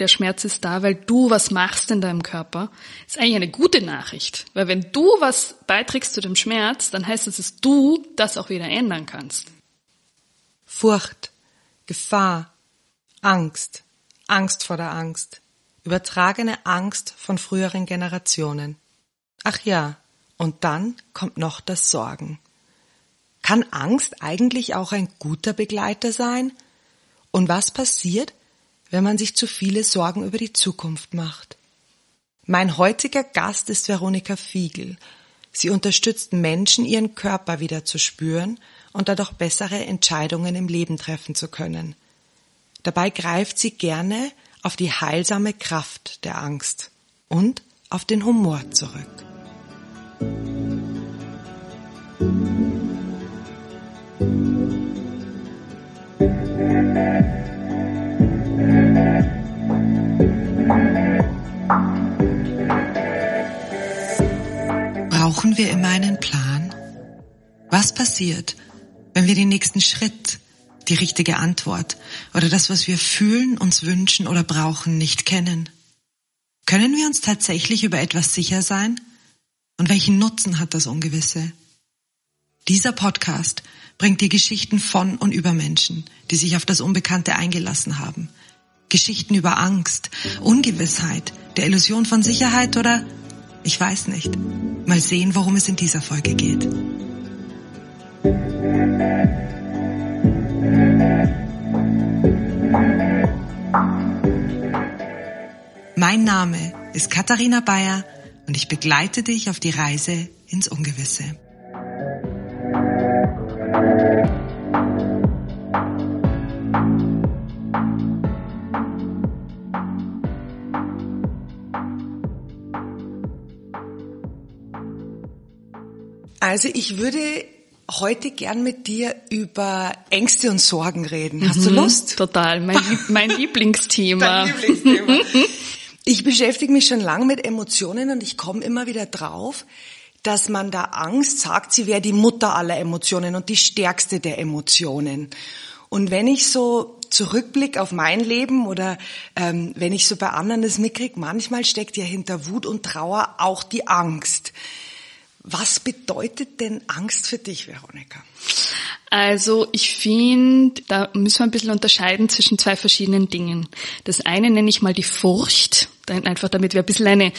der Schmerz ist da, weil du was machst in deinem Körper, ist eigentlich eine gute Nachricht. Weil wenn du was beiträgst zu dem Schmerz, dann heißt es, dass du das auch wieder ändern kannst. Furcht, Gefahr, Angst, Angst vor der Angst, übertragene Angst von früheren Generationen. Ach ja, und dann kommt noch das Sorgen. Kann Angst eigentlich auch ein guter Begleiter sein? Und was passiert, wenn man sich zu viele Sorgen über die Zukunft macht? Mein heutiger Gast ist Veronika Fiegel. Sie unterstützt Menschen, ihren Körper wieder zu spüren und dadurch bessere Entscheidungen im Leben treffen zu können. Dabei greift sie gerne auf die heilsame Kraft der Angst und auf den Humor zurück. Brauchen wir immer einen Plan? Was passiert, wenn wir den nächsten Schritt, die richtige Antwort oder das, was wir fühlen, uns wünschen oder brauchen, nicht kennen? Können wir uns tatsächlich über etwas sicher sein? Und welchen Nutzen hat das Ungewisse? Dieser Podcast bringt dir Geschichten von und über Menschen, die sich auf das Unbekannte eingelassen haben. Geschichten über Angst, Ungewissheit, der Illusion von Sicherheit oder ich weiß nicht. Mal sehen, worum es in dieser Folge geht. Mein Name ist Katharina Bayer und ich begleite dich auf die Reise ins Ungewisse. Also ich würde heute gern mit dir über Ängste und Sorgen reden. Hast mhm, du Lust? Total, mein, mein Lieblingsthema. Dein Lieblingsthema. Ich beschäftige mich schon lange mit Emotionen und ich komme immer wieder drauf, dass man da Angst sagt, sie wäre die Mutter aller Emotionen und die stärkste der Emotionen. Und wenn ich so zurückblicke auf mein Leben oder ähm, wenn ich so bei anderen das mitkriege, manchmal steckt ja hinter Wut und Trauer auch die Angst. Was bedeutet denn Angst für dich, Veronika? Also ich finde, da müssen wir ein bisschen unterscheiden zwischen zwei verschiedenen Dingen. Das eine nenne ich mal die Furcht, einfach damit wir ein bisschen eine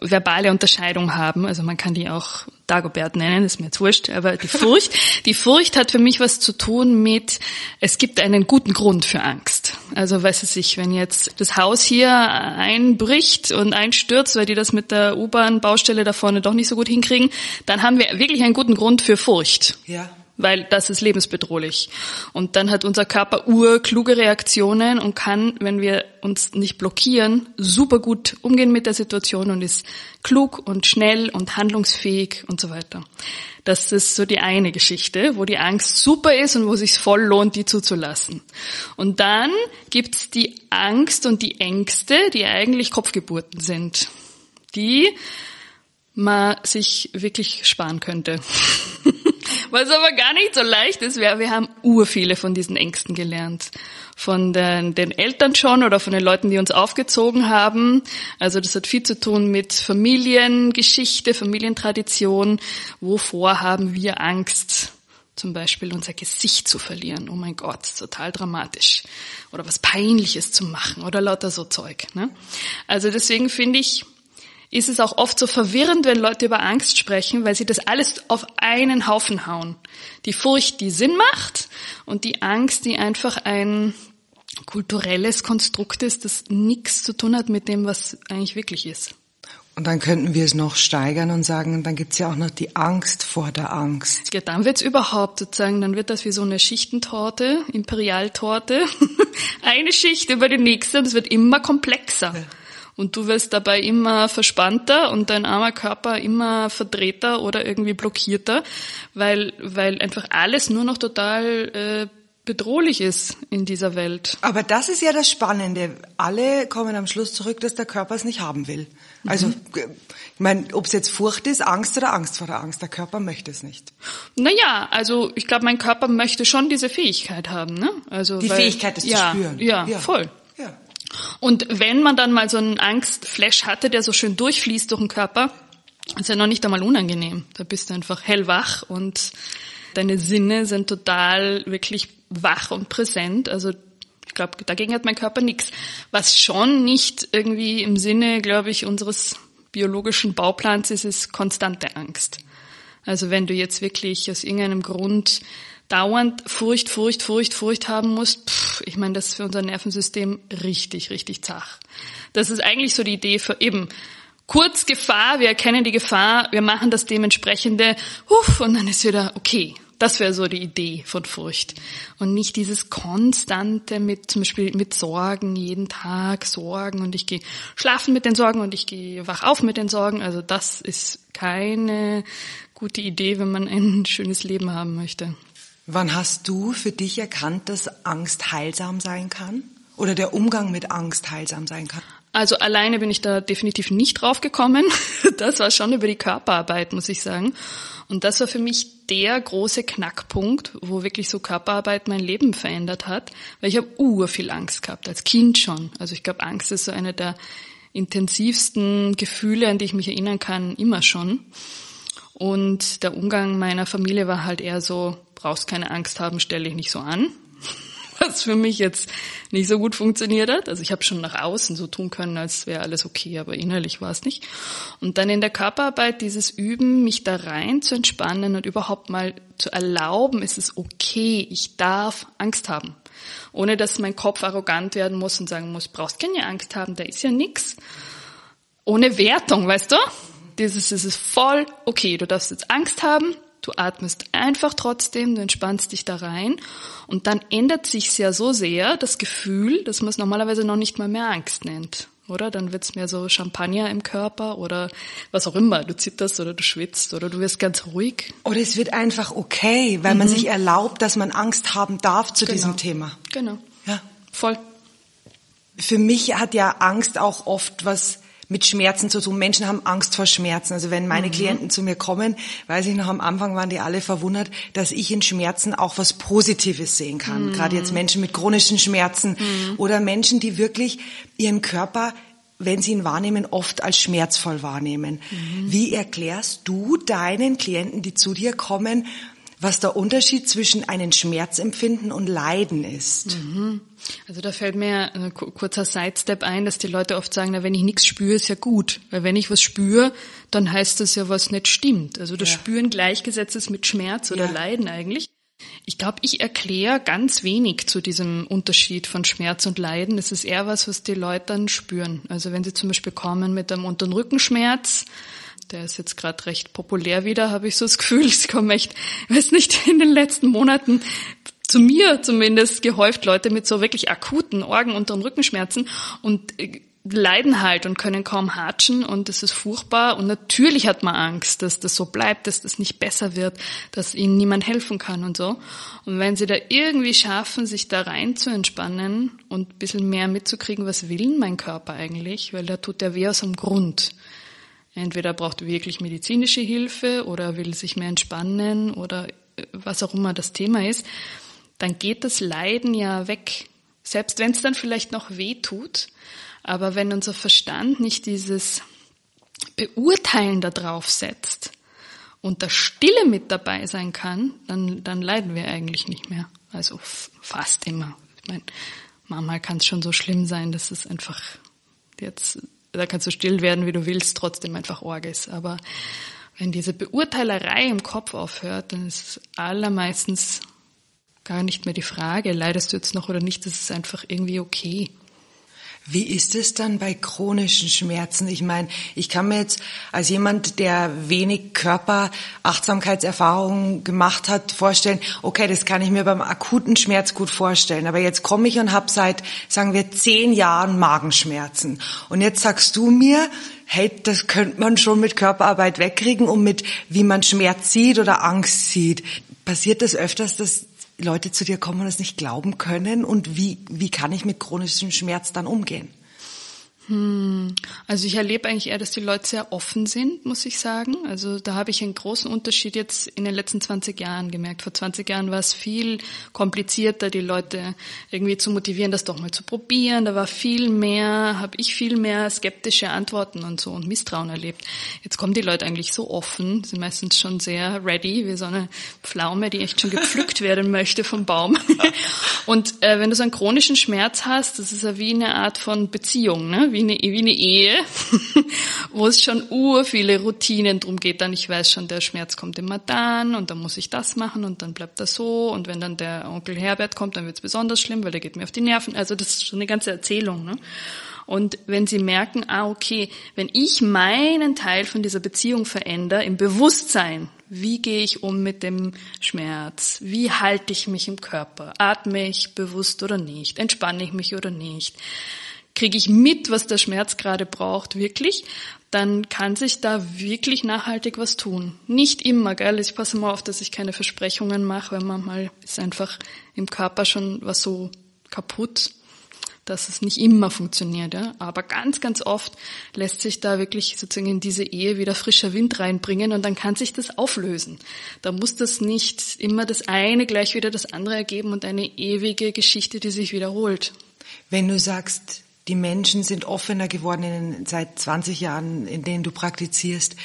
verbale Unterscheidung haben. Also man kann die auch Dagobert nennen, ist mir jetzt wurscht, aber die Furcht, die Furcht hat für mich was zu tun mit, es gibt einen guten Grund für Angst. Also weiß es sich, wenn jetzt das Haus hier einbricht und einstürzt, weil die das mit der U-Bahn-Baustelle da vorne doch nicht so gut hinkriegen, dann haben wir wirklich einen guten Grund für Furcht. Ja weil das ist lebensbedrohlich. Und dann hat unser Körper urkluge Reaktionen und kann, wenn wir uns nicht blockieren, super gut umgehen mit der Situation und ist klug und schnell und handlungsfähig und so weiter. Das ist so die eine Geschichte, wo die Angst super ist und wo es sich voll lohnt, die zuzulassen. Und dann gibt's die Angst und die Ängste, die eigentlich Kopfgeburten sind, die man sich wirklich sparen könnte. Was aber gar nicht so leicht ist, wir, wir haben urviele von diesen Ängsten gelernt. Von den, den Eltern schon oder von den Leuten, die uns aufgezogen haben. Also das hat viel zu tun mit Familiengeschichte, Familientradition. Wovor haben wir Angst? Zum Beispiel unser Gesicht zu verlieren. Oh mein Gott, total dramatisch. Oder was Peinliches zu machen oder lauter so Zeug. Ne? Also deswegen finde ich, ist es auch oft so verwirrend, wenn Leute über Angst sprechen, weil sie das alles auf einen Haufen hauen. Die Furcht, die Sinn macht und die Angst, die einfach ein kulturelles Konstrukt ist, das nichts zu tun hat mit dem, was eigentlich wirklich ist. Und dann könnten wir es noch steigern und sagen, dann gibt's ja auch noch die Angst vor der Angst. Ja, dann wird's überhaupt sozusagen, dann wird das wie so eine Schichtentorte, Imperialtorte. eine Schicht über die nächste und es wird immer komplexer. Ja. Und du wirst dabei immer verspannter und dein armer Körper immer verdrehter oder irgendwie blockierter, weil, weil einfach alles nur noch total äh, bedrohlich ist in dieser Welt. Aber das ist ja das Spannende. Alle kommen am Schluss zurück, dass der Körper es nicht haben will. Also, mhm. ich meine, ob es jetzt Furcht ist, Angst oder Angst vor der Angst, der Körper möchte es nicht. Naja, also ich glaube, mein Körper möchte schon diese Fähigkeit haben. Ne? Also, Die weil, Fähigkeit, es ja, zu spüren. Ja, ja, voll. Und wenn man dann mal so einen Angstflash hatte, der so schön durchfließt durch den Körper, ist ja noch nicht einmal unangenehm. Da bist du einfach hellwach und deine Sinne sind total wirklich wach und präsent. Also ich glaube, dagegen hat mein Körper nichts. Was schon nicht irgendwie im Sinne, glaube ich, unseres biologischen Bauplans ist, ist konstante Angst. Also wenn du jetzt wirklich aus irgendeinem Grund dauernd Furcht, Furcht, Furcht, Furcht haben musst, pff, ich meine, das ist für unser Nervensystem richtig, richtig zach. Das ist eigentlich so die Idee für eben kurz Gefahr, wir erkennen die Gefahr, wir machen das dementsprechende, uff, und dann ist wieder okay. Das wäre so die Idee von Furcht. Und nicht dieses konstante mit, zum Beispiel mit Sorgen, jeden Tag Sorgen und ich gehe schlafen mit den Sorgen und ich gehe wach auf mit den Sorgen. Also das ist keine gute Idee, wenn man ein schönes Leben haben möchte. Wann hast du für dich erkannt, dass Angst heilsam sein kann? Oder der Umgang mit Angst heilsam sein kann? Also alleine bin ich da definitiv nicht drauf gekommen. Das war schon über die Körperarbeit, muss ich sagen. Und das war für mich der große Knackpunkt, wo wirklich so Körperarbeit mein Leben verändert hat, weil ich habe ur viel Angst gehabt, als Kind schon. Also ich glaube, Angst ist so eine der intensivsten Gefühle, an die ich mich erinnern kann, immer schon. Und der Umgang meiner Familie war halt eher so, brauchst keine Angst haben, stell dich nicht so an was für mich jetzt nicht so gut funktioniert hat. Also ich habe schon nach außen so tun können, als wäre alles okay, aber innerlich war es nicht. Und dann in der Körperarbeit dieses Üben, mich da rein zu entspannen und überhaupt mal zu erlauben, ist es okay, ich darf Angst haben. Ohne dass mein Kopf arrogant werden muss und sagen muss, brauchst keine Angst haben, da ist ja nix. Ohne Wertung, weißt du? Dieses, es ist voll okay, du darfst jetzt Angst haben, Du atmest einfach trotzdem, du entspannst dich da rein und dann ändert sich ja so sehr das Gefühl, dass man es normalerweise noch nicht mal mehr Angst nennt. Oder? Dann wird's mehr so Champagner im Körper oder was auch immer. Du zitterst oder du schwitzt oder du wirst ganz ruhig. Oder es wird einfach okay, weil mhm. man sich erlaubt, dass man Angst haben darf zu genau. diesem Thema. Genau. Ja. Voll. Für mich hat ja Angst auch oft was mit Schmerzen zu tun. Menschen haben Angst vor Schmerzen. Also wenn meine mhm. Klienten zu mir kommen, weiß ich noch, am Anfang waren die alle verwundert, dass ich in Schmerzen auch was Positives sehen kann. Mhm. Gerade jetzt Menschen mit chronischen Schmerzen mhm. oder Menschen, die wirklich ihren Körper wenn sie ihn wahrnehmen, oft als schmerzvoll wahrnehmen. Mhm. Wie erklärst du deinen Klienten, die zu dir kommen, was der Unterschied zwischen einem Schmerzempfinden und Leiden ist? Mhm. Also da fällt mir ein kurzer Sidestep ein, dass die Leute oft sagen, na, wenn ich nichts spüre, ist ja gut. Weil wenn ich was spüre, dann heißt das ja, was nicht stimmt. Also das ja. Spüren gleichgesetzt ist mit Schmerz oder ja. Leiden eigentlich. Ich glaube, ich erkläre ganz wenig zu diesem Unterschied von Schmerz und Leiden. Es ist eher was, was die Leute dann spüren. Also wenn sie zum Beispiel kommen mit einem unteren Rückenschmerz, der ist jetzt gerade recht populär wieder, habe ich so das Gefühl. Es kommen echt, weiß nicht, in den letzten Monaten zu mir zumindest gehäuft Leute mit so wirklich akuten Orgen- und Rückenschmerzen und äh, leiden halt und können kaum hatschen und es ist furchtbar und natürlich hat man Angst, dass das so bleibt, dass das nicht besser wird, dass ihnen niemand helfen kann und so. Und wenn sie da irgendwie schaffen, sich da rein zu entspannen und ein bisschen mehr mitzukriegen, was will mein Körper eigentlich, weil da tut der weh aus dem Grund. Entweder braucht wirklich medizinische Hilfe oder will sich mehr entspannen oder äh, was auch immer das Thema ist, dann geht das Leiden ja weg. Selbst wenn es dann vielleicht noch weh tut. Aber wenn unser Verstand nicht dieses Beurteilen da drauf setzt und der Stille mit dabei sein kann, dann, dann leiden wir eigentlich nicht mehr. Also fast immer. Ich meine, manchmal kann es schon so schlimm sein, dass es einfach jetzt, da kannst du still werden, wie du willst, trotzdem einfach Org. Aber wenn diese Beurteilerei im Kopf aufhört, dann ist allermeistens gar nicht mehr die Frage, leidest du jetzt noch oder nicht, das ist einfach irgendwie okay. Wie ist es dann bei chronischen Schmerzen? Ich meine, ich kann mir jetzt als jemand, der wenig Körperachtsamkeitserfahrungen gemacht hat, vorstellen, okay, das kann ich mir beim akuten Schmerz gut vorstellen. Aber jetzt komme ich und habe seit, sagen wir, zehn Jahren Magenschmerzen. Und jetzt sagst du mir, hey, das könnte man schon mit Körperarbeit wegkriegen und mit, wie man Schmerz sieht oder Angst sieht. Passiert das öfters, dass Leute zu dir kommen und es nicht glauben können? Und wie, wie kann ich mit chronischem Schmerz dann umgehen? Hm. Also ich erlebe eigentlich eher, dass die Leute sehr offen sind, muss ich sagen. Also da habe ich einen großen Unterschied jetzt in den letzten 20 Jahren gemerkt. Vor 20 Jahren war es viel komplizierter, die Leute irgendwie zu motivieren, das doch mal zu probieren. Da war viel mehr, habe ich viel mehr skeptische Antworten und so und Misstrauen erlebt. Jetzt kommen die Leute eigentlich so offen, sind meistens schon sehr ready, wie so eine Pflaume, die echt schon gepflückt werden möchte vom Baum. Und äh, wenn du so einen chronischen Schmerz hast, das ist ja wie eine Art von Beziehung, ne? wie, eine, wie eine Ehe, wo es schon ur viele Routinen drum geht. Dann ich weiß schon, der Schmerz kommt immer dann und dann muss ich das machen und dann bleibt das so. Und wenn dann der Onkel Herbert kommt, dann wird es besonders schlimm, weil der geht mir auf die Nerven. Also das ist schon eine ganze Erzählung. Ne? Und wenn sie merken, ah, okay, wenn ich meinen Teil von dieser Beziehung verändere, im Bewusstsein, wie gehe ich um mit dem Schmerz? Wie halte ich mich im Körper? Atme ich bewusst oder nicht? Entspanne ich mich oder nicht? Kriege ich mit, was der Schmerz gerade braucht, wirklich? Dann kann sich da wirklich nachhaltig was tun. Nicht immer, gell? Ich passe mal auf, dass ich keine Versprechungen mache, weil manchmal ist einfach im Körper schon was so kaputt dass es nicht immer funktioniert. Ja? Aber ganz, ganz oft lässt sich da wirklich sozusagen in diese Ehe wieder frischer Wind reinbringen und dann kann sich das auflösen. Da muss das nicht immer das eine gleich wieder das andere ergeben und eine ewige Geschichte, die sich wiederholt. Wenn du sagst, die Menschen sind offener geworden in, seit 20 Jahren, in denen du praktizierst,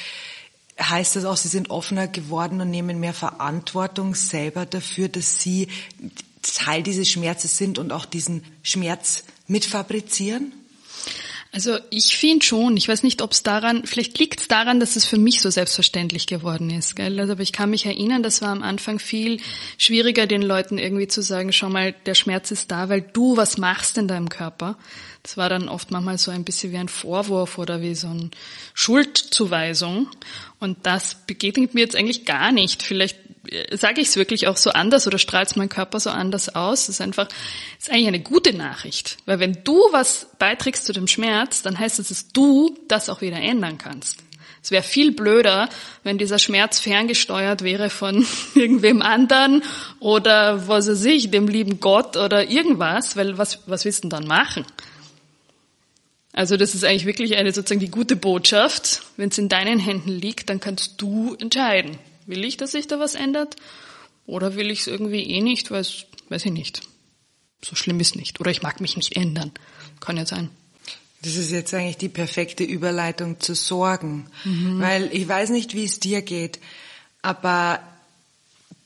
heißt das auch, sie sind offener geworden und nehmen mehr Verantwortung selber dafür, dass sie Teil dieses Schmerzes sind und auch diesen Schmerz mitfabrizieren? Also ich finde schon, ich weiß nicht, ob es daran, vielleicht liegt es daran, dass es für mich so selbstverständlich geworden ist. Gell? Also, aber ich kann mich erinnern, das war am Anfang viel schwieriger, den Leuten irgendwie zu sagen, schau mal, der Schmerz ist da, weil du was machst in deinem Körper. Das war dann oft manchmal so ein bisschen wie ein Vorwurf oder wie so eine Schuldzuweisung. Und das begegnet mir jetzt eigentlich gar nicht. Vielleicht sage ich es wirklich auch so anders oder strahlt mein Körper so anders aus? Das ist einfach, das ist eigentlich eine gute Nachricht. Weil wenn du was beiträgst zu dem Schmerz, dann heißt es, dass du das auch wieder ändern kannst. Es wäre viel blöder, wenn dieser Schmerz ferngesteuert wäre von irgendwem anderen oder was weiß ich, dem lieben Gott oder irgendwas, weil was, was willst du denn dann machen? Also das ist eigentlich wirklich eine sozusagen die gute Botschaft. Wenn es in deinen Händen liegt, dann kannst du entscheiden. Will ich, dass sich da was ändert? Oder will ich es irgendwie eh nicht, weil weiß ich nicht. So schlimm ist nicht. Oder ich mag mich nicht ändern. Kann ja sein. Das ist jetzt eigentlich die perfekte Überleitung zu Sorgen. Mhm. Weil ich weiß nicht, wie es dir geht, aber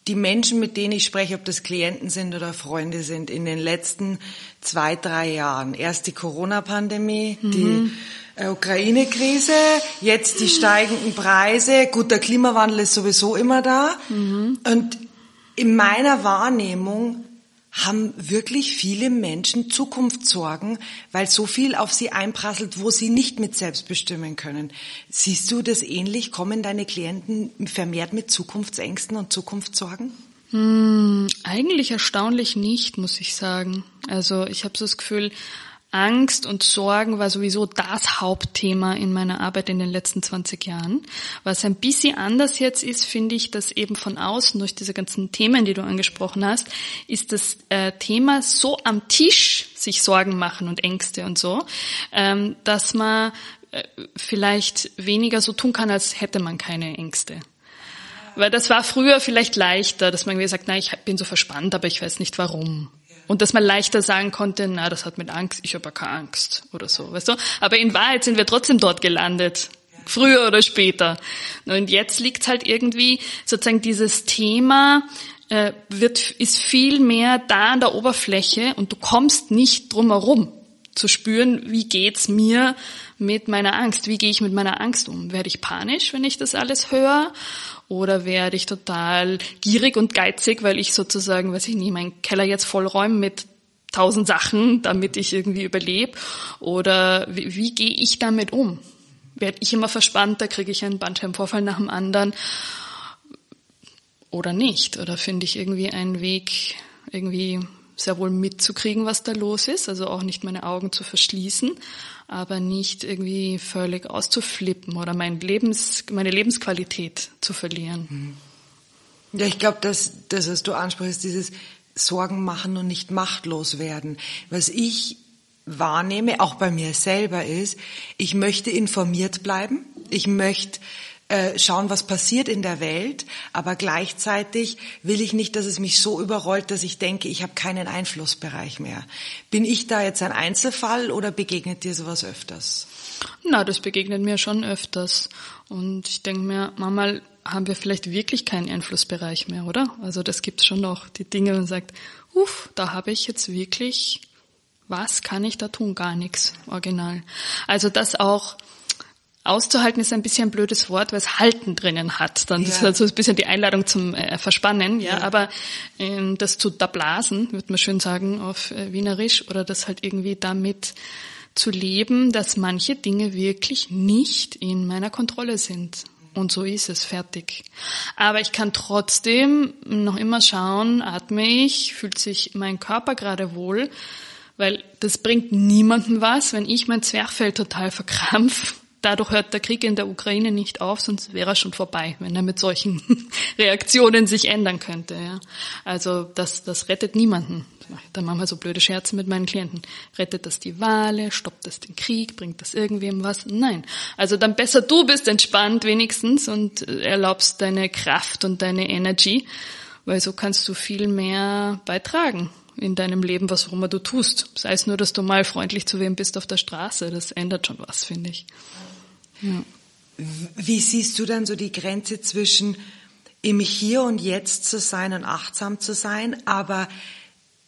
die Menschen, mit denen ich spreche, ob das Klienten sind oder Freunde sind, in den letzten zwei, drei Jahren, erst die Corona-Pandemie, mhm. die äh, Ukraine-Krise, jetzt die steigenden Preise. Gut, der Klimawandel ist sowieso immer da. Mhm. Und in meiner Wahrnehmung haben wirklich viele Menschen Zukunftssorgen, weil so viel auf sie einprasselt, wo sie nicht mit selbst bestimmen können. Siehst du das ähnlich? Kommen deine Klienten vermehrt mit Zukunftsängsten und Zukunftssorgen? Hm, eigentlich erstaunlich nicht, muss ich sagen. Also ich habe so das Gefühl, Angst und Sorgen war sowieso das Hauptthema in meiner Arbeit in den letzten 20 Jahren. Was ein bisschen anders jetzt ist, finde ich, dass eben von außen durch diese ganzen Themen, die du angesprochen hast, ist das äh, Thema so am Tisch sich Sorgen machen und Ängste und so, ähm, dass man äh, vielleicht weniger so tun kann, als hätte man keine Ängste. Weil das war früher vielleicht leichter, dass man gesagt, na, ich bin so verspannt, aber ich weiß nicht warum. Und dass man leichter sagen konnte, na, das hat mit Angst, ich habe keine Angst oder so, weißt du? Aber in Wahrheit sind wir trotzdem dort gelandet. Früher oder später. Und jetzt liegt halt irgendwie sozusagen dieses Thema, äh, wird, ist viel mehr da an der Oberfläche und du kommst nicht drum herum zu spüren, wie geht's mir mit meiner Angst? Wie gehe ich mit meiner Angst um? Werde ich panisch, wenn ich das alles höre? Oder werde ich total gierig und geizig, weil ich sozusagen, weiß ich nicht, meinen Keller jetzt vollräume mit tausend Sachen, damit ich irgendwie überlebe? Oder wie, wie gehe ich damit um? Werde ich immer verspannter, kriege ich einen Bandscheibenvorfall nach dem anderen? Oder nicht? Oder finde ich irgendwie einen Weg, irgendwie sehr wohl mitzukriegen, was da los ist, also auch nicht meine Augen zu verschließen, aber nicht irgendwie völlig auszuflippen oder mein Lebens, meine Lebensqualität zu verlieren. Ja, ich glaube, dass das, was du ansprichst, dieses Sorgen machen und nicht machtlos werden. Was ich wahrnehme, auch bei mir selber ist, ich möchte informiert bleiben. Ich möchte äh, schauen, was passiert in der Welt, aber gleichzeitig will ich nicht, dass es mich so überrollt, dass ich denke, ich habe keinen Einflussbereich mehr. Bin ich da jetzt ein Einzelfall oder begegnet dir sowas öfters? Na, das begegnet mir schon öfters. Und ich denke mir, manchmal haben wir vielleicht wirklich keinen Einflussbereich mehr, oder? Also das gibt's schon noch, die Dinge, und sagt, uff, da habe ich jetzt wirklich, was kann ich da tun? Gar nichts, original. Also das auch auszuhalten ist ein bisschen ein blödes Wort, weil es Halten drinnen hat. Dann ja. ist halt so ein bisschen die Einladung zum äh, Verspannen, ja. ja. Aber ähm, das zu da blasen, würde man schön sagen auf äh, Wienerisch, oder das halt irgendwie damit zu leben, dass manche Dinge wirklich nicht in meiner Kontrolle sind. Und so ist es, fertig. Aber ich kann trotzdem noch immer schauen, atme ich, fühlt sich mein Körper gerade wohl, weil das bringt niemandem was, wenn ich mein Zwerchfell total verkrampf dadurch hört der Krieg in der Ukraine nicht auf, sonst wäre er schon vorbei, wenn er mit solchen Reaktionen sich ändern könnte. Ja. Also das, das rettet niemanden. Da machen wir so blöde Scherze mit meinen Klienten. Rettet das die Wale? Stoppt das den Krieg? Bringt das irgendwem was? Nein. Also dann besser du bist entspannt wenigstens und erlaubst deine Kraft und deine Energy, weil so kannst du viel mehr beitragen in deinem Leben, was auch immer du tust. Sei es nur, dass du mal freundlich zu wem bist auf der Straße. Das ändert schon was, finde ich. Ja. Wie siehst du dann so die Grenze zwischen im Hier und Jetzt zu sein und achtsam zu sein, aber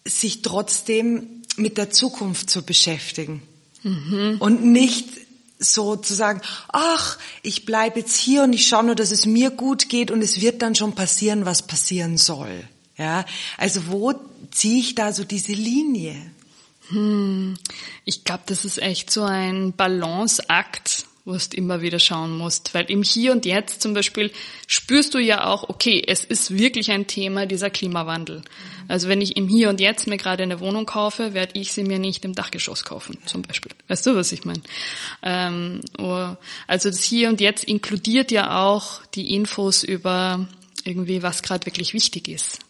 sich trotzdem mit der Zukunft zu beschäftigen mhm. und nicht so zu sagen, ach, ich bleibe jetzt hier und ich schaue nur, dass es mir gut geht und es wird dann schon passieren, was passieren soll. Ja, also wo ziehe ich da so diese Linie? Hm, ich glaube, das ist echt so ein Balanceakt wo du immer wieder schauen musst. Weil im Hier und Jetzt zum Beispiel spürst du ja auch, okay, es ist wirklich ein Thema, dieser Klimawandel. Also wenn ich im Hier und Jetzt mir gerade eine Wohnung kaufe, werde ich sie mir nicht im Dachgeschoss kaufen, zum Beispiel. Weißt du, was ich meine? Ähm, oh, also das Hier und Jetzt inkludiert ja auch die Infos über irgendwie, was gerade wirklich wichtig ist.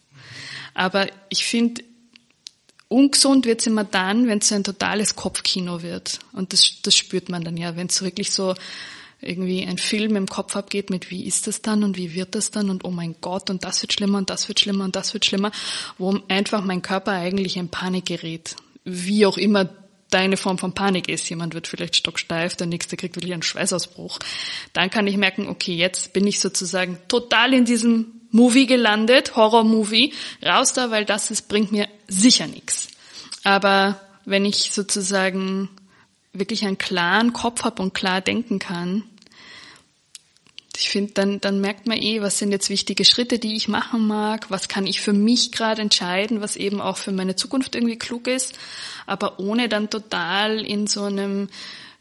Aber ich finde, Ungesund wird's immer dann, wenn es so ein totales Kopfkino wird. Und das, das spürt man dann ja, wenn es wirklich so irgendwie ein Film im Kopf abgeht mit wie ist das dann und wie wird das dann und oh mein Gott und das wird schlimmer und das wird schlimmer und das wird schlimmer, wo einfach mein Körper eigentlich in Panik gerät. Wie auch immer deine Form von Panik ist. Jemand wird vielleicht stocksteif, der nächste kriegt wirklich einen Schweißausbruch. Dann kann ich merken, okay, jetzt bin ich sozusagen total in diesem Movie gelandet, Horror-Movie, raus da, weil das ist, bringt mir sicher nichts. Aber wenn ich sozusagen wirklich einen klaren Kopf habe und klar denken kann, ich finde, dann, dann merkt man eh, was sind jetzt wichtige Schritte, die ich machen mag, was kann ich für mich gerade entscheiden, was eben auch für meine Zukunft irgendwie klug ist, aber ohne dann total in so einem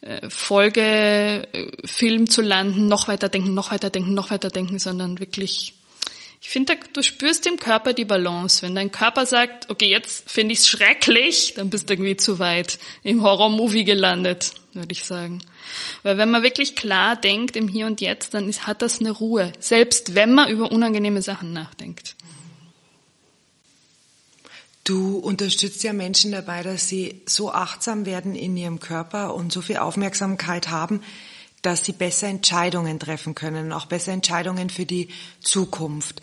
äh, Folgefilm zu landen, noch weiter denken, noch weiter denken, noch weiter denken, sondern wirklich ich finde, du spürst im Körper die Balance. Wenn dein Körper sagt, okay, jetzt finde ich es schrecklich, dann bist du irgendwie zu weit im Horror-Movie gelandet, würde ich sagen. Weil wenn man wirklich klar denkt im Hier und Jetzt, dann ist, hat das eine Ruhe. Selbst wenn man über unangenehme Sachen nachdenkt. Du unterstützt ja Menschen dabei, dass sie so achtsam werden in ihrem Körper und so viel Aufmerksamkeit haben, dass sie besser Entscheidungen treffen können, auch besser Entscheidungen für die Zukunft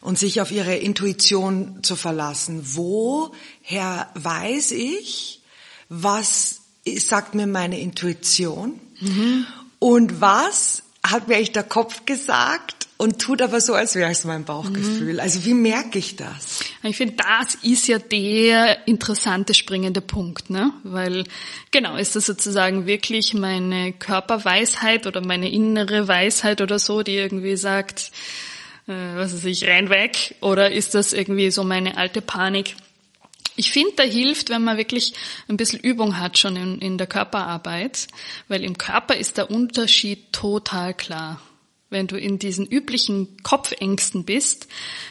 und sich auf ihre Intuition zu verlassen. Woher weiß ich, was sagt mir meine Intuition mhm. und was hat mir eigentlich der Kopf gesagt und tut aber so, als wäre es mein Bauchgefühl. Mhm. Also wie merke ich das? Ich finde, das ist ja der interessante springende Punkt, ne? Weil genau ist das sozusagen wirklich meine Körperweisheit oder meine innere Weisheit oder so, die irgendwie sagt, äh, was weiß ich, rein weg, oder ist das irgendwie so meine alte Panik? Ich finde, da hilft, wenn man wirklich ein bisschen Übung hat schon in, in der Körperarbeit, weil im Körper ist der Unterschied total klar wenn du in diesen üblichen Kopfängsten bist,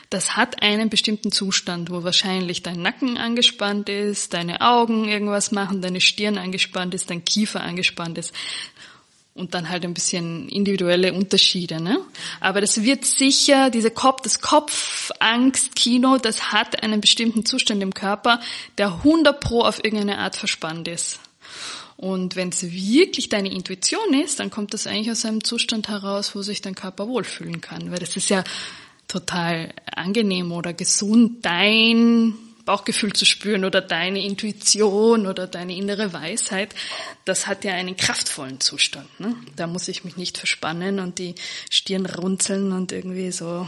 das hat einen bestimmten Zustand, wo wahrscheinlich dein Nacken angespannt ist, deine Augen irgendwas machen, deine Stirn angespannt ist, dein Kiefer angespannt ist. Und dann halt ein bisschen individuelle Unterschiede, ne? Aber das wird sicher, diese Kopf, das Kopfangst-Kino, das hat einen bestimmten Zustand im Körper, der 100 pro auf irgendeine Art verspannt ist. Und wenn es wirklich deine Intuition ist, dann kommt das eigentlich aus einem Zustand heraus, wo sich dein Körper wohlfühlen kann. Weil das ist ja total angenehm oder gesund, dein Bauchgefühl zu spüren oder deine Intuition oder deine innere Weisheit, das hat ja einen kraftvollen Zustand. Ne? Da muss ich mich nicht verspannen und die Stirn runzeln und irgendwie so,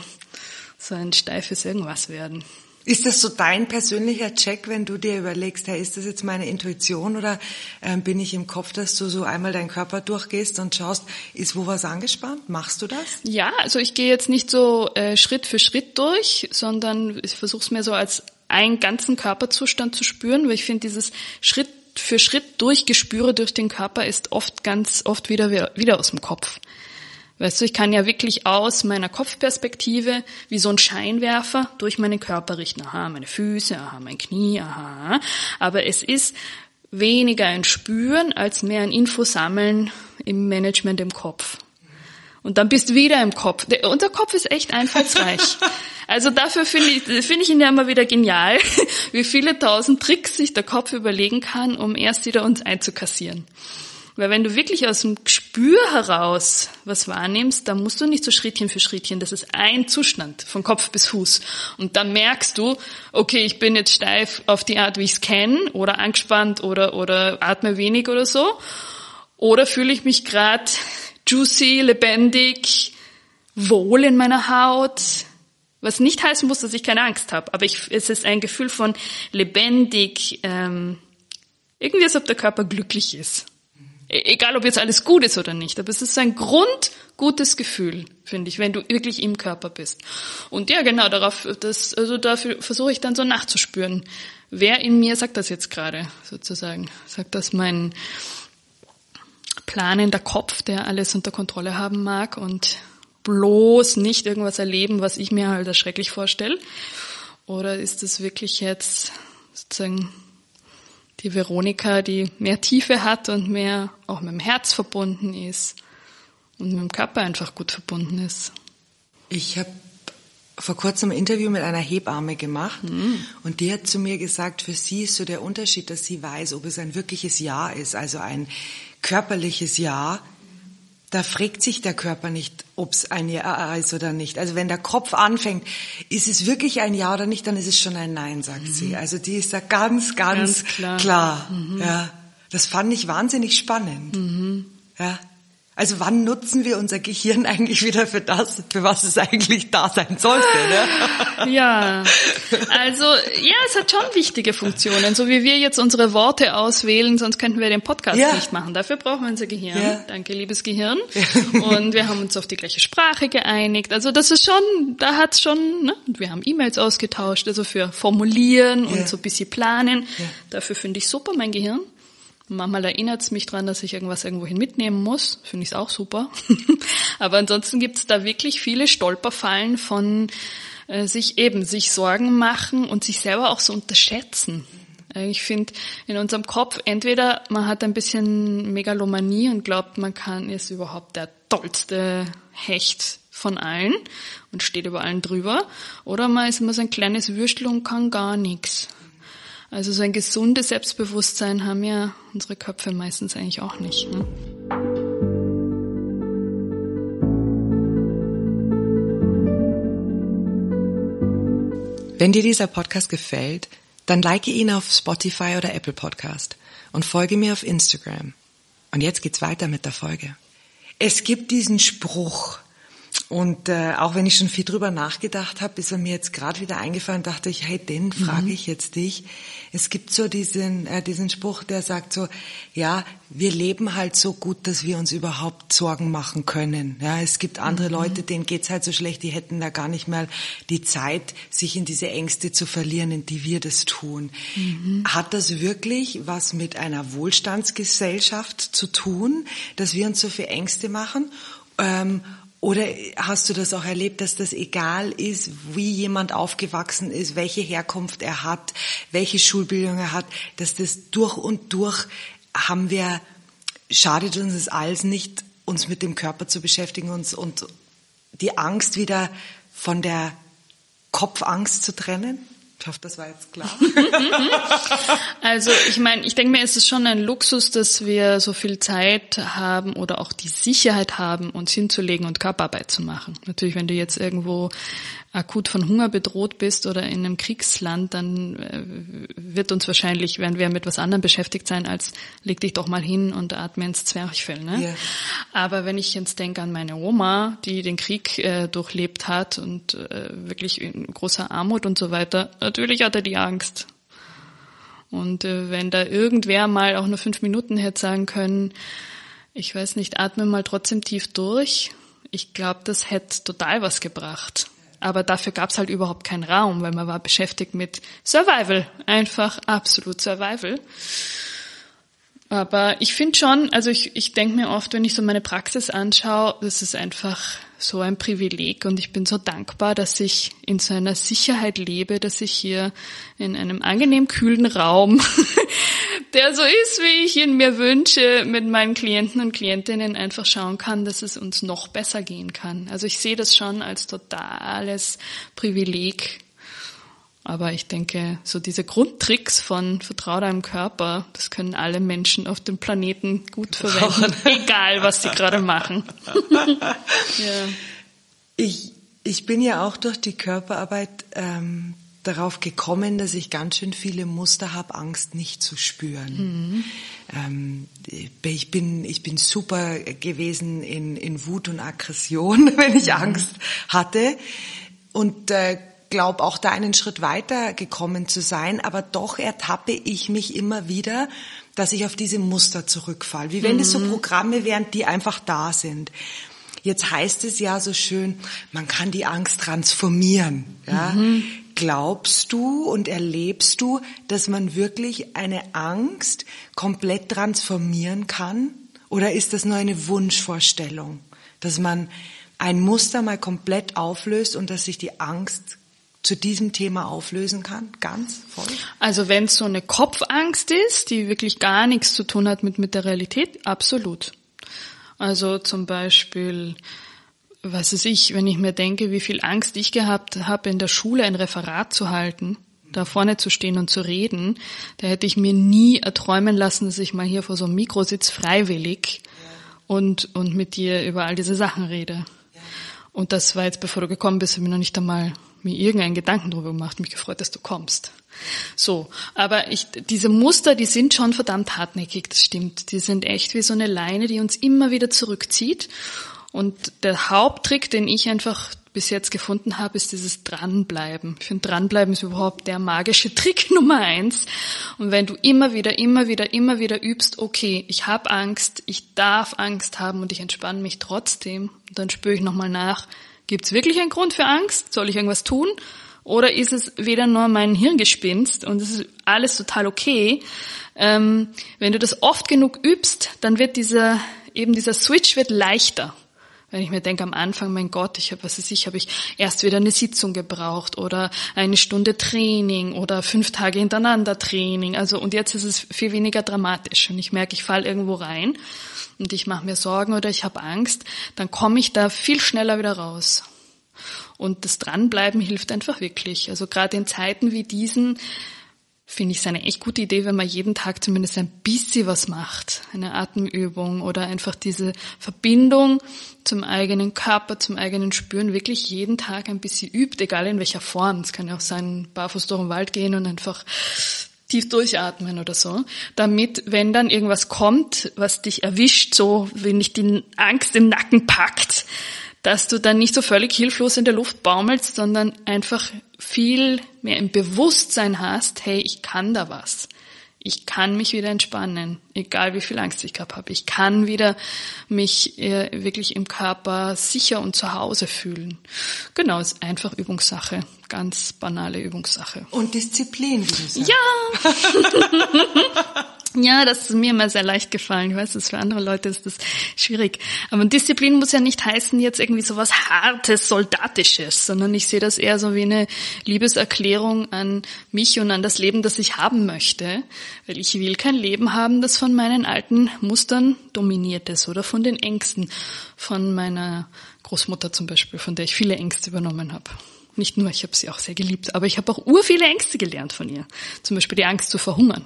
so ein steifes irgendwas werden. Ist das so dein persönlicher Check, wenn du dir überlegst, hey, ist das jetzt meine Intuition oder äh, bin ich im Kopf, dass du so einmal deinen Körper durchgehst und schaust, ist wo was angespannt? Machst du das? Ja, also ich gehe jetzt nicht so äh, Schritt für Schritt durch, sondern ich versuche es mir so als einen ganzen Körperzustand zu spüren, weil ich finde, dieses Schritt für Schritt durchgespüre durch den Körper ist oft ganz oft wieder, wieder aus dem Kopf. Weißt du, ich kann ja wirklich aus meiner Kopfperspektive wie so ein Scheinwerfer durch meinen Körper richten. Aha, meine Füße, aha, mein Knie, aha. Aber es ist weniger ein Spüren als mehr ein Infosammeln im Management im Kopf. Und dann bist du wieder im Kopf. Der, unser Kopf ist echt einfallsreich. Also dafür finde ich, finde ich ihn ja immer wieder genial, wie viele tausend Tricks sich der Kopf überlegen kann, um erst wieder uns einzukassieren. Weil wenn du wirklich aus dem Gespür heraus was wahrnimmst, dann musst du nicht so Schrittchen für Schrittchen. Das ist ein Zustand, von Kopf bis Fuß. Und dann merkst du, okay, ich bin jetzt steif auf die Art, wie ich es kenne, oder angespannt oder, oder atme wenig oder so. Oder fühle ich mich gerade juicy, lebendig, wohl in meiner Haut, was nicht heißen muss, dass ich keine Angst habe, aber ich, es ist ein Gefühl von lebendig, ähm, irgendwie als ob der Körper glücklich ist. E egal, ob jetzt alles gut ist oder nicht, aber es ist ein grundgutes Gefühl, finde ich, wenn du wirklich im Körper bist. Und ja, genau, darauf, das, also dafür versuche ich dann so nachzuspüren. Wer in mir sagt das jetzt gerade, sozusagen? Sagt das mein planender Kopf, der alles unter Kontrolle haben mag und bloß nicht irgendwas erleben, was ich mir halt als schrecklich vorstelle? Oder ist es wirklich jetzt sozusagen die Veronika, die mehr Tiefe hat und mehr auch mit dem Herz verbunden ist und mit dem Körper einfach gut verbunden ist? Ich habe vor kurzem ein Interview mit einer Hebamme gemacht mhm. und die hat zu mir gesagt, für sie ist so der Unterschied, dass sie weiß, ob es ein wirkliches Ja ist, also ein körperliches Ja da fragt sich der Körper nicht, ob es ein Ja ist oder nicht. Also wenn der Kopf anfängt, ist es wirklich ein Ja oder nicht, dann ist es schon ein Nein, sagt mhm. sie. Also die ist da ganz, ganz, ganz klar. klar. Mhm. Ja, das fand ich wahnsinnig spannend. Mhm. Ja. Also wann nutzen wir unser Gehirn eigentlich wieder für das, für was es eigentlich da sein sollte? Ne? Ja, also ja, es hat schon wichtige Funktionen. So wie wir jetzt unsere Worte auswählen, sonst könnten wir den Podcast ja. nicht machen. Dafür brauchen wir unser Gehirn. Ja. Danke, liebes Gehirn. Ja. Und wir haben uns auf die gleiche Sprache geeinigt. Also das ist schon, da hat's schon, ne? Und wir haben E-Mails ausgetauscht, also für Formulieren und so ein bisschen planen. Dafür finde ich super mein Gehirn. Manchmal erinnert es mich dran, dass ich irgendwas irgendwohin mitnehmen muss. Finde ich es auch super. Aber ansonsten gibt es da wirklich viele Stolperfallen von äh, sich eben sich Sorgen machen und sich selber auch so unterschätzen. Äh, ich finde in unserem Kopf entweder man hat ein bisschen Megalomanie und glaubt, man kann ist überhaupt der tollste Hecht von allen und steht über allen drüber, oder man ist immer so ein kleines Würstel und kann gar nichts. Also so ein gesundes Selbstbewusstsein haben ja unsere Köpfe meistens eigentlich auch nicht. Ne? Wenn dir dieser Podcast gefällt, dann like ihn auf Spotify oder Apple Podcast und folge mir auf Instagram. Und jetzt geht's weiter mit der Folge. Es gibt diesen Spruch, und äh, auch wenn ich schon viel drüber nachgedacht habe, ist er mir jetzt gerade wieder eingefallen, dachte ich, hey, den frage mhm. ich jetzt dich. Es gibt so diesen, äh, diesen Spruch, der sagt so, ja, wir leben halt so gut, dass wir uns überhaupt Sorgen machen können. Ja, es gibt andere mhm. Leute, denen geht's halt so schlecht, die hätten da gar nicht mal die Zeit, sich in diese Ängste zu verlieren, in die wir das tun. Mhm. Hat das wirklich was mit einer Wohlstandsgesellschaft zu tun, dass wir uns so viel Ängste machen? Ähm, oder hast du das auch erlebt, dass das egal ist, wie jemand aufgewachsen ist, welche Herkunft er hat, welche Schulbildung er hat, dass das durch und durch haben wir, schadet uns das alles nicht, uns mit dem Körper zu beschäftigen uns und die Angst wieder von der Kopfangst zu trennen? Ich hoffe, das war jetzt klar. also ich meine, ich denke mir, es ist schon ein Luxus, dass wir so viel Zeit haben oder auch die Sicherheit haben, uns hinzulegen und Körperarbeit zu machen. Natürlich, wenn du jetzt irgendwo akut von Hunger bedroht bist oder in einem Kriegsland, dann äh, wird uns wahrscheinlich, werden wir mit was anderem beschäftigt sein, als leg dich doch mal hin und atme ins Zwerchfell. Ne? Yeah. Aber wenn ich jetzt denke an meine Oma, die den Krieg äh, durchlebt hat und äh, wirklich in großer Armut und so weiter, natürlich hat er die Angst. Und äh, wenn da irgendwer mal auch nur fünf Minuten hätte sagen können, ich weiß nicht, atme mal trotzdem tief durch, ich glaube, das hätte total was gebracht. Aber dafür gab es halt überhaupt keinen Raum, weil man war beschäftigt mit Survival. Einfach absolut Survival. Aber ich finde schon, also ich, ich denke mir oft, wenn ich so meine Praxis anschaue, das ist einfach so ein Privileg und ich bin so dankbar, dass ich in so einer Sicherheit lebe, dass ich hier in einem angenehm kühlen Raum, der so ist, wie ich ihn mir wünsche, mit meinen Klienten und Klientinnen einfach schauen kann, dass es uns noch besser gehen kann. Also ich sehe das schon als totales Privileg, aber ich denke, so diese Grundtricks von Vertrau deinem Körper, das können alle Menschen auf dem Planeten gut verwenden, egal was sie gerade machen. ja. ich, ich bin ja auch durch die Körperarbeit ähm, darauf gekommen, dass ich ganz schön viele Muster habe, Angst nicht zu spüren. Mhm. Ähm, ich, bin, ich bin super gewesen in, in Wut und Aggression, wenn ich mhm. Angst hatte. Und äh, glaube auch da einen Schritt weiter gekommen zu sein, aber doch ertappe ich mich immer wieder, dass ich auf diese Muster zurückfall. Wie wenn mhm. es so Programme wären, die einfach da sind. Jetzt heißt es ja so schön, man kann die Angst transformieren. Ja? Mhm. Glaubst du und erlebst du, dass man wirklich eine Angst komplett transformieren kann? Oder ist das nur eine Wunschvorstellung, dass man ein Muster mal komplett auflöst und dass sich die Angst zu diesem Thema auflösen kann, ganz voll? Also wenn es so eine Kopfangst ist, die wirklich gar nichts zu tun hat mit, mit der Realität, absolut. Also zum Beispiel, was weiß ich, wenn ich mir denke, wie viel Angst ich gehabt habe, in der Schule ein Referat zu halten, da vorne zu stehen und zu reden, da hätte ich mir nie erträumen lassen, dass ich mal hier vor so einem Mikro sitze, freiwillig und, und mit dir über all diese Sachen rede. Und das war jetzt, bevor du gekommen bist, habe ich noch nicht einmal mir irgendeinen Gedanken darüber gemacht, mich gefreut, dass du kommst. So, aber ich, diese Muster, die sind schon verdammt hartnäckig, das stimmt. Die sind echt wie so eine Leine, die uns immer wieder zurückzieht. Und der Haupttrick, den ich einfach bis jetzt gefunden habe, ist dieses Dranbleiben. Ich finde, Dranbleiben ist überhaupt der magische Trick Nummer eins. Und wenn du immer wieder, immer wieder, immer wieder übst, okay, ich habe Angst, ich darf Angst haben und ich entspanne mich trotzdem, dann spüre ich nochmal nach, Gibt es wirklich einen Grund für Angst? Soll ich irgendwas tun? Oder ist es weder nur mein Hirngespinst und es ist alles total okay? Ähm, wenn du das oft genug übst, dann wird dieser, eben dieser Switch wird leichter. Wenn ich mir denke am Anfang, mein Gott, ich habe, was weiß ich, habe ich erst wieder eine Sitzung gebraucht oder eine Stunde Training oder fünf Tage hintereinander Training. Also und jetzt ist es viel weniger dramatisch und ich merke, ich falle irgendwo rein und ich mache mir Sorgen oder ich habe Angst, dann komme ich da viel schneller wieder raus. Und das Dranbleiben hilft einfach wirklich. Also gerade in Zeiten wie diesen finde ich es eine echt gute Idee, wenn man jeden Tag zumindest ein bisschen was macht. Eine Atemübung oder einfach diese Verbindung zum eigenen Körper, zum eigenen Spüren wirklich jeden Tag ein bisschen übt, egal in welcher Form. Es kann ja auch sein, barfuß durch den Wald gehen und einfach tief durchatmen oder so, damit, wenn dann irgendwas kommt, was dich erwischt, so wenn dich die Angst im Nacken packt, dass du dann nicht so völlig hilflos in der Luft baumelst, sondern einfach viel mehr im Bewusstsein hast, hey, ich kann da was ich kann mich wieder entspannen, egal wie viel Angst ich gehabt habe. Ich kann wieder mich äh, wirklich im Körper sicher und zu Hause fühlen. Genau, ist einfach Übungssache, ganz banale Übungssache. Und Disziplin, wie du sagst. Ja. Ja, das ist mir immer sehr leicht gefallen. Ich weiß, dass für andere Leute ist das schwierig. Aber Disziplin muss ja nicht heißen jetzt irgendwie so was Hartes, Soldatisches, sondern ich sehe das eher so wie eine Liebeserklärung an mich und an das Leben, das ich haben möchte. Weil ich will kein Leben haben, das von meinen alten Mustern dominiert ist oder von den Ängsten von meiner Großmutter zum Beispiel, von der ich viele Ängste übernommen habe. Nicht nur, ich habe sie auch sehr geliebt, aber ich habe auch ur viele Ängste gelernt von ihr. Zum Beispiel die Angst zu verhungern.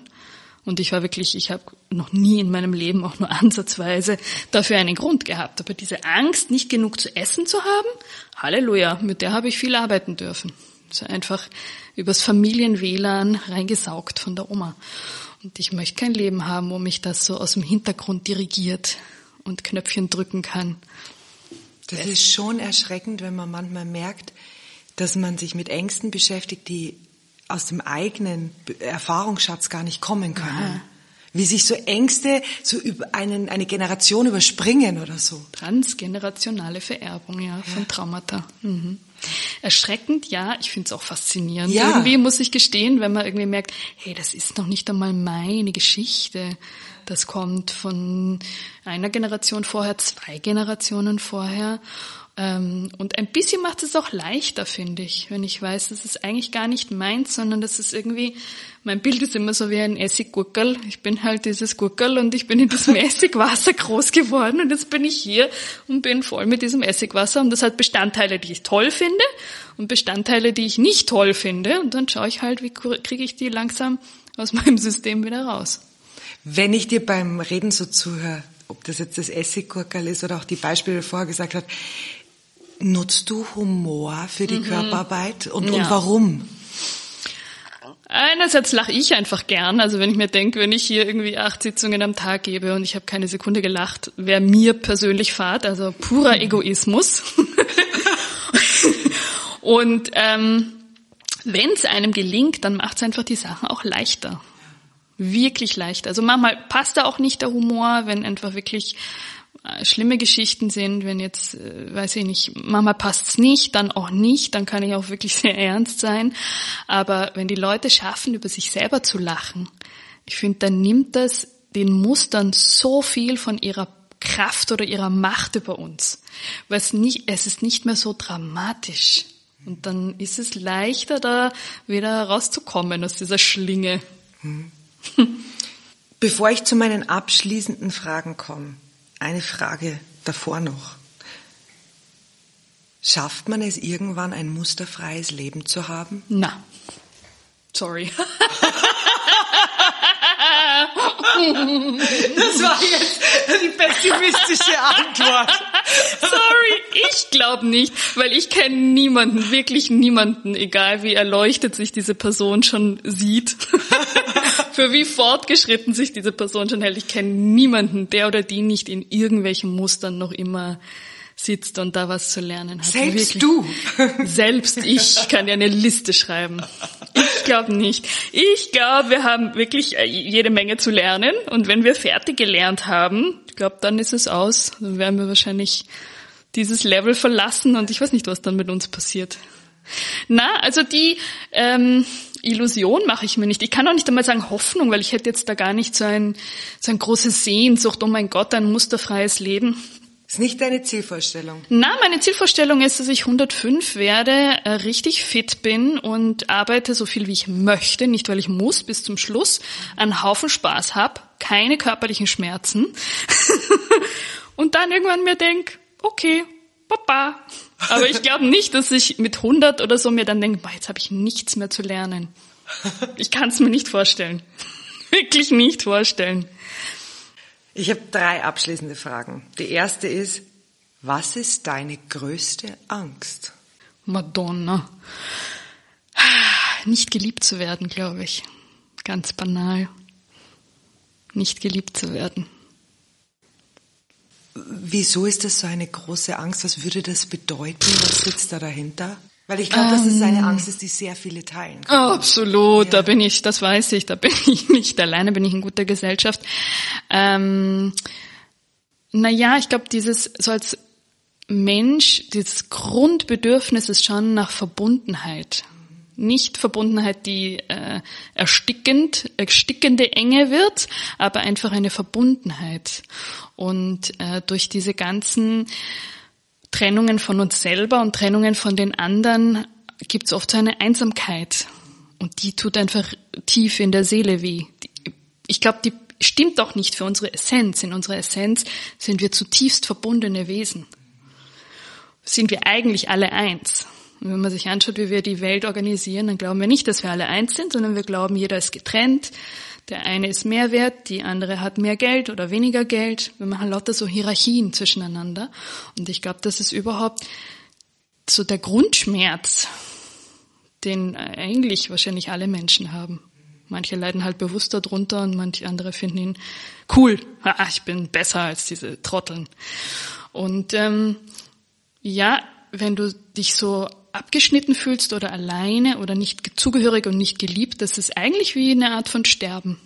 Und ich war wirklich, ich habe noch nie in meinem Leben auch nur ansatzweise dafür einen Grund gehabt. Aber diese Angst, nicht genug zu essen zu haben, Halleluja, mit der habe ich viel arbeiten dürfen. So einfach übers Familien-WLAN reingesaugt von der Oma. Und ich möchte kein Leben haben, wo mich das so aus dem Hintergrund dirigiert und Knöpfchen drücken kann. Das ist schon erschreckend, wenn man manchmal merkt, dass man sich mit Ängsten beschäftigt, die aus dem eigenen Erfahrungsschatz gar nicht kommen können. Aha. Wie sich so Ängste so über einen, eine Generation überspringen oder so. Transgenerationale Vererbung, ja, von ja. Traumata. Mhm. Erschreckend, ja, ich finde es auch faszinierend. Ja. Irgendwie muss ich gestehen, wenn man irgendwie merkt, hey, das ist noch nicht einmal meine Geschichte. Das kommt von einer Generation vorher, zwei Generationen vorher. Ähm, und ein bisschen macht es auch leichter, finde ich, wenn ich weiß, das ist eigentlich gar nicht meins, sondern das ist irgendwie, mein Bild ist immer so wie ein Essiggurkel. Ich bin halt dieses Gurkel und ich bin in diesem Essigwasser groß geworden und jetzt bin ich hier und bin voll mit diesem Essigwasser und das hat Bestandteile, die ich toll finde und Bestandteile, die ich nicht toll finde und dann schaue ich halt, wie kriege ich die langsam aus meinem System wieder raus. Wenn ich dir beim Reden so zuhöre, ob das jetzt das Essiggurkel ist oder auch die Beispiele, die du vorher gesagt hast, Nutzt du Humor für die mhm. Körperarbeit und, ja. und warum? Einerseits lache ich einfach gern. Also wenn ich mir denke, wenn ich hier irgendwie acht Sitzungen am Tag gebe und ich habe keine Sekunde gelacht, wäre mir persönlich Fahrt, also purer Egoismus. und ähm, wenn es einem gelingt, dann macht es einfach die Sachen auch leichter. Wirklich leichter. Also manchmal passt da auch nicht der Humor, wenn einfach wirklich schlimme Geschichten sind, wenn jetzt, äh, weiß ich nicht, Mama passt's nicht, dann auch nicht, dann kann ich auch wirklich sehr ernst sein. Aber wenn die Leute schaffen, über sich selber zu lachen, ich finde, dann nimmt das den Mustern so viel von ihrer Kraft oder ihrer Macht über uns. Weil es nicht, es ist nicht mehr so dramatisch. Und dann ist es leichter, da wieder rauszukommen aus dieser Schlinge. Bevor ich zu meinen abschließenden Fragen komme, eine Frage davor noch. Schafft man es irgendwann, ein musterfreies Leben zu haben? Na, sorry. Das war jetzt die pessimistische Antwort. Sorry, ich glaube nicht, weil ich kenne niemanden, wirklich niemanden, egal wie erleuchtet sich diese Person schon sieht, für wie fortgeschritten sich diese Person schon hält. Ich kenne niemanden, der oder die nicht in irgendwelchen Mustern noch immer sitzt und da was zu lernen hat. Selbst Wirklich. du? Selbst ich kann dir eine Liste schreiben. Ich glaube nicht. Ich glaube, wir haben wirklich äh, jede Menge zu lernen und wenn wir fertig gelernt haben, ich glaube, dann ist es aus. Dann werden wir wahrscheinlich dieses Level verlassen und ich weiß nicht, was dann mit uns passiert. Na, also die ähm, Illusion mache ich mir nicht. Ich kann auch nicht einmal sagen Hoffnung, weil ich hätte jetzt da gar nicht so ein, so ein großes Sehnsucht, oh mein Gott, ein musterfreies Leben. Ist nicht deine Zielvorstellung? Na, meine Zielvorstellung ist, dass ich 105 werde, äh, richtig fit bin und arbeite so viel wie ich möchte, nicht weil ich muss, bis zum Schluss, einen Haufen Spaß habe, keine körperlichen Schmerzen und dann irgendwann mir denk, okay, Papa. Aber ich glaube nicht, dass ich mit 100 oder so mir dann denke, jetzt habe ich nichts mehr zu lernen. Ich kann es mir nicht vorstellen. Wirklich nicht vorstellen. Ich habe drei abschließende Fragen. Die erste ist, was ist deine größte Angst? Madonna. Nicht geliebt zu werden, glaube ich. Ganz banal. Nicht geliebt zu werden. Wieso ist das so eine große Angst? Was würde das bedeuten? Was sitzt da dahinter? Weil ich glaube, dass es eine ähm. Angst ist, die sehr viele teilen. Oh, absolut, ja. da bin ich, das weiß ich, da bin ich nicht alleine, bin ich in guter Gesellschaft. Ähm, naja, ich glaube, dieses so als Mensch, dieses Grundbedürfnis ist schon nach Verbundenheit. Nicht Verbundenheit, die äh, erstickend, erstickende Enge wird, aber einfach eine Verbundenheit. Und äh, durch diese ganzen Trennungen von uns selber und Trennungen von den anderen gibt es oft so eine Einsamkeit. Und die tut einfach tief in der Seele weh. Ich glaube, die stimmt doch nicht für unsere Essenz. In unserer Essenz sind wir zutiefst verbundene Wesen. Sind wir eigentlich alle eins. Und wenn man sich anschaut, wie wir die Welt organisieren, dann glauben wir nicht, dass wir alle eins sind, sondern wir glauben, jeder ist getrennt. Der eine ist mehr wert, die andere hat mehr Geld oder weniger Geld. Wir machen lauter so Hierarchien zwischeneinander. Und ich glaube, das ist überhaupt so der Grundschmerz, den eigentlich wahrscheinlich alle Menschen haben. Manche leiden halt bewusst darunter und manche andere finden ihn cool. Ah, ich bin besser als diese Trotteln. Und ähm, ja, wenn du dich so abgeschnitten fühlst oder alleine oder nicht zugehörig und nicht geliebt, das ist eigentlich wie eine Art von Sterben.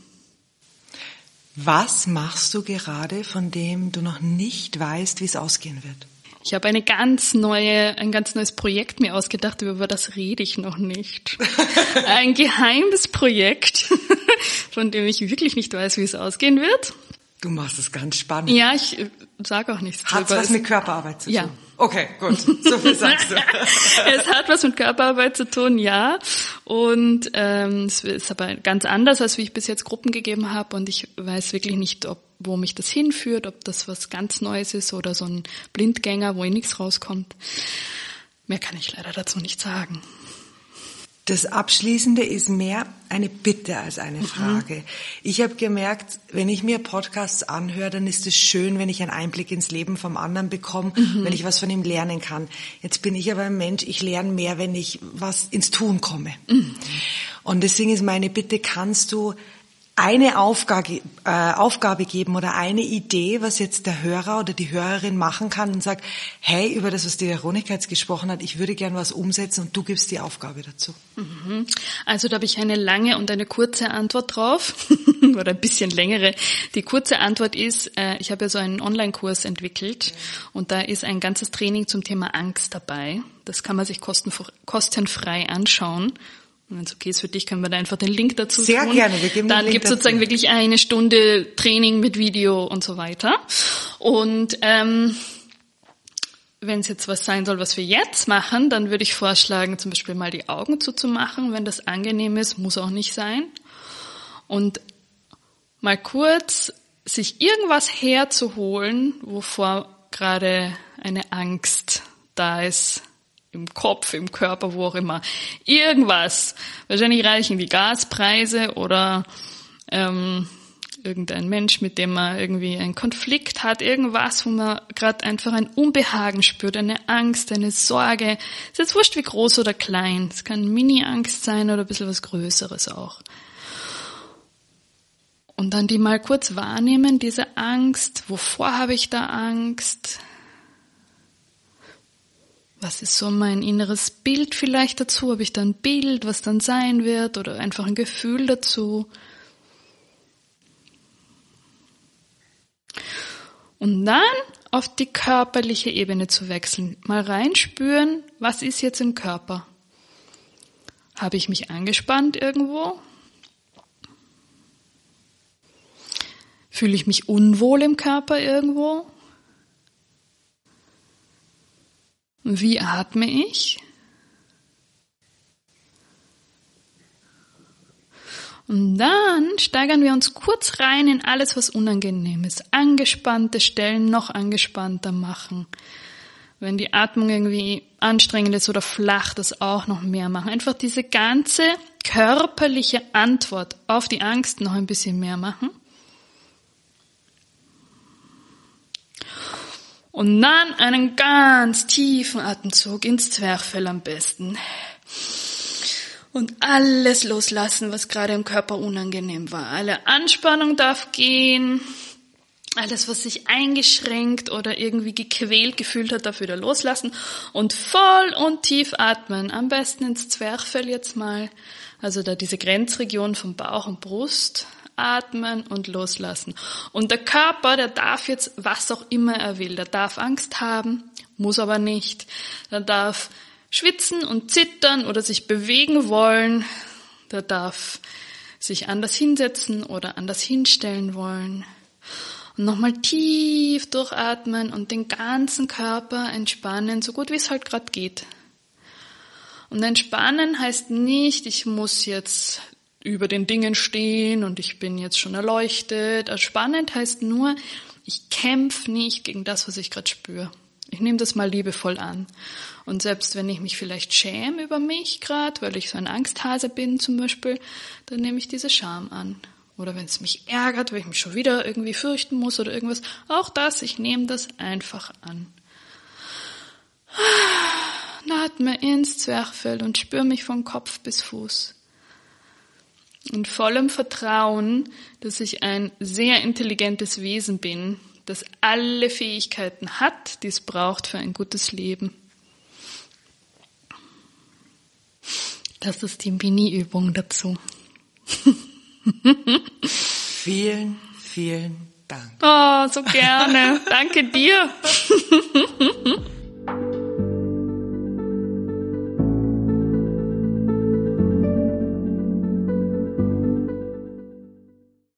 Was machst du gerade, von dem du noch nicht weißt, wie es ausgehen wird? Ich habe eine ganz neue, ein ganz neues Projekt mir ausgedacht, über das rede ich noch nicht. ein geheimes Projekt, von dem ich wirklich nicht weiß, wie es ausgehen wird. Du machst es ganz spannend. Ja, ich sage auch nichts. Hat was mit Körperarbeit zu tun? Ja. Okay, gut. So viel sagst du. es hat was mit Körperarbeit zu tun, ja. Und ähm, es ist aber ganz anders, als wie ich bis jetzt Gruppen gegeben habe. Und ich weiß wirklich nicht, ob wo mich das hinführt, ob das was ganz Neues ist oder so ein Blindgänger, wo eh nichts rauskommt. Mehr kann ich leider dazu nicht sagen. Das Abschließende ist mehr eine Bitte als eine Frage. Mhm. Ich habe gemerkt, wenn ich mir Podcasts anhöre, dann ist es schön, wenn ich einen Einblick ins Leben vom anderen bekomme, mhm. wenn ich was von ihm lernen kann. Jetzt bin ich aber ein Mensch, ich lerne mehr, wenn ich was ins Tun komme. Mhm. Und deswegen ist meine Bitte, kannst du eine Aufgabe, äh, Aufgabe geben oder eine Idee, was jetzt der Hörer oder die Hörerin machen kann und sagt, hey, über das, was die Veronika jetzt gesprochen hat, ich würde gern was umsetzen und du gibst die Aufgabe dazu. Mhm. Also da habe ich eine lange und eine kurze Antwort drauf oder ein bisschen längere. Die kurze Antwort ist, äh, ich habe ja so einen Online-Kurs entwickelt und da ist ein ganzes Training zum Thema Angst dabei. Das kann man sich kostenfrei anschauen. Wenn es okay ist für dich, können wir da einfach den Link dazu Sehr tun. gerne, wir geben Dann gibt es sozusagen wirklich eine Stunde Training mit Video und so weiter. Und ähm, wenn es jetzt was sein soll, was wir jetzt machen, dann würde ich vorschlagen, zum Beispiel mal die Augen zuzumachen, wenn das angenehm ist, muss auch nicht sein. Und mal kurz sich irgendwas herzuholen, wovor gerade eine Angst da ist im Kopf, im Körper, wo auch immer. Irgendwas. Wahrscheinlich reichen die Gaspreise oder ähm, irgendein Mensch, mit dem man irgendwie einen Konflikt hat, irgendwas, wo man gerade einfach ein Unbehagen spürt, eine Angst, eine Sorge. Ist jetzt wurscht, wie groß oder klein. Es kann Mini-Angst sein oder ein bisschen was Größeres auch. Und dann die mal kurz wahrnehmen, diese Angst. Wovor habe ich da Angst? Was ist so mein inneres Bild vielleicht dazu? Habe ich da ein Bild, was dann sein wird oder einfach ein Gefühl dazu? Und dann auf die körperliche Ebene zu wechseln. Mal reinspüren, was ist jetzt im Körper? Habe ich mich angespannt irgendwo? Fühle ich mich unwohl im Körper irgendwo? Wie atme ich? Und dann steigern wir uns kurz rein in alles, was unangenehm ist. Angespannte Stellen noch angespannter machen. Wenn die Atmung irgendwie anstrengend ist oder flach, das auch noch mehr machen. Einfach diese ganze körperliche Antwort auf die Angst noch ein bisschen mehr machen. Und dann einen ganz tiefen Atemzug ins Zwerchfell am besten. Und alles loslassen, was gerade im Körper unangenehm war. Alle Anspannung darf gehen. Alles, was sich eingeschränkt oder irgendwie gequält gefühlt hat, darf wieder loslassen. Und voll und tief atmen. Am besten ins Zwerchfell jetzt mal. Also da diese Grenzregion von Bauch und Brust atmen und loslassen. Und der Körper, der darf jetzt was auch immer er will. Der darf Angst haben, muss aber nicht. Der darf schwitzen und zittern oder sich bewegen wollen. Der darf sich anders hinsetzen oder anders hinstellen wollen. Und nochmal tief durchatmen und den ganzen Körper entspannen, so gut wie es halt gerade geht. Und entspannen heißt nicht, ich muss jetzt über den Dingen stehen und ich bin jetzt schon erleuchtet. Also spannend heißt nur, ich kämpfe nicht gegen das, was ich gerade spüre. Ich nehme das mal liebevoll an. Und selbst wenn ich mich vielleicht schäme über mich gerade, weil ich so ein Angsthase bin zum Beispiel, dann nehme ich diese Scham an. Oder wenn es mich ärgert, weil ich mich schon wieder irgendwie fürchten muss oder irgendwas, auch das, ich nehme das einfach an. Atme ins Zwerchfell und spüre mich von Kopf bis Fuß. In vollem Vertrauen, dass ich ein sehr intelligentes Wesen bin, das alle Fähigkeiten hat, die es braucht für ein gutes Leben. Das ist die Mini-Übung dazu. vielen, vielen Dank. Oh, so gerne. Danke dir.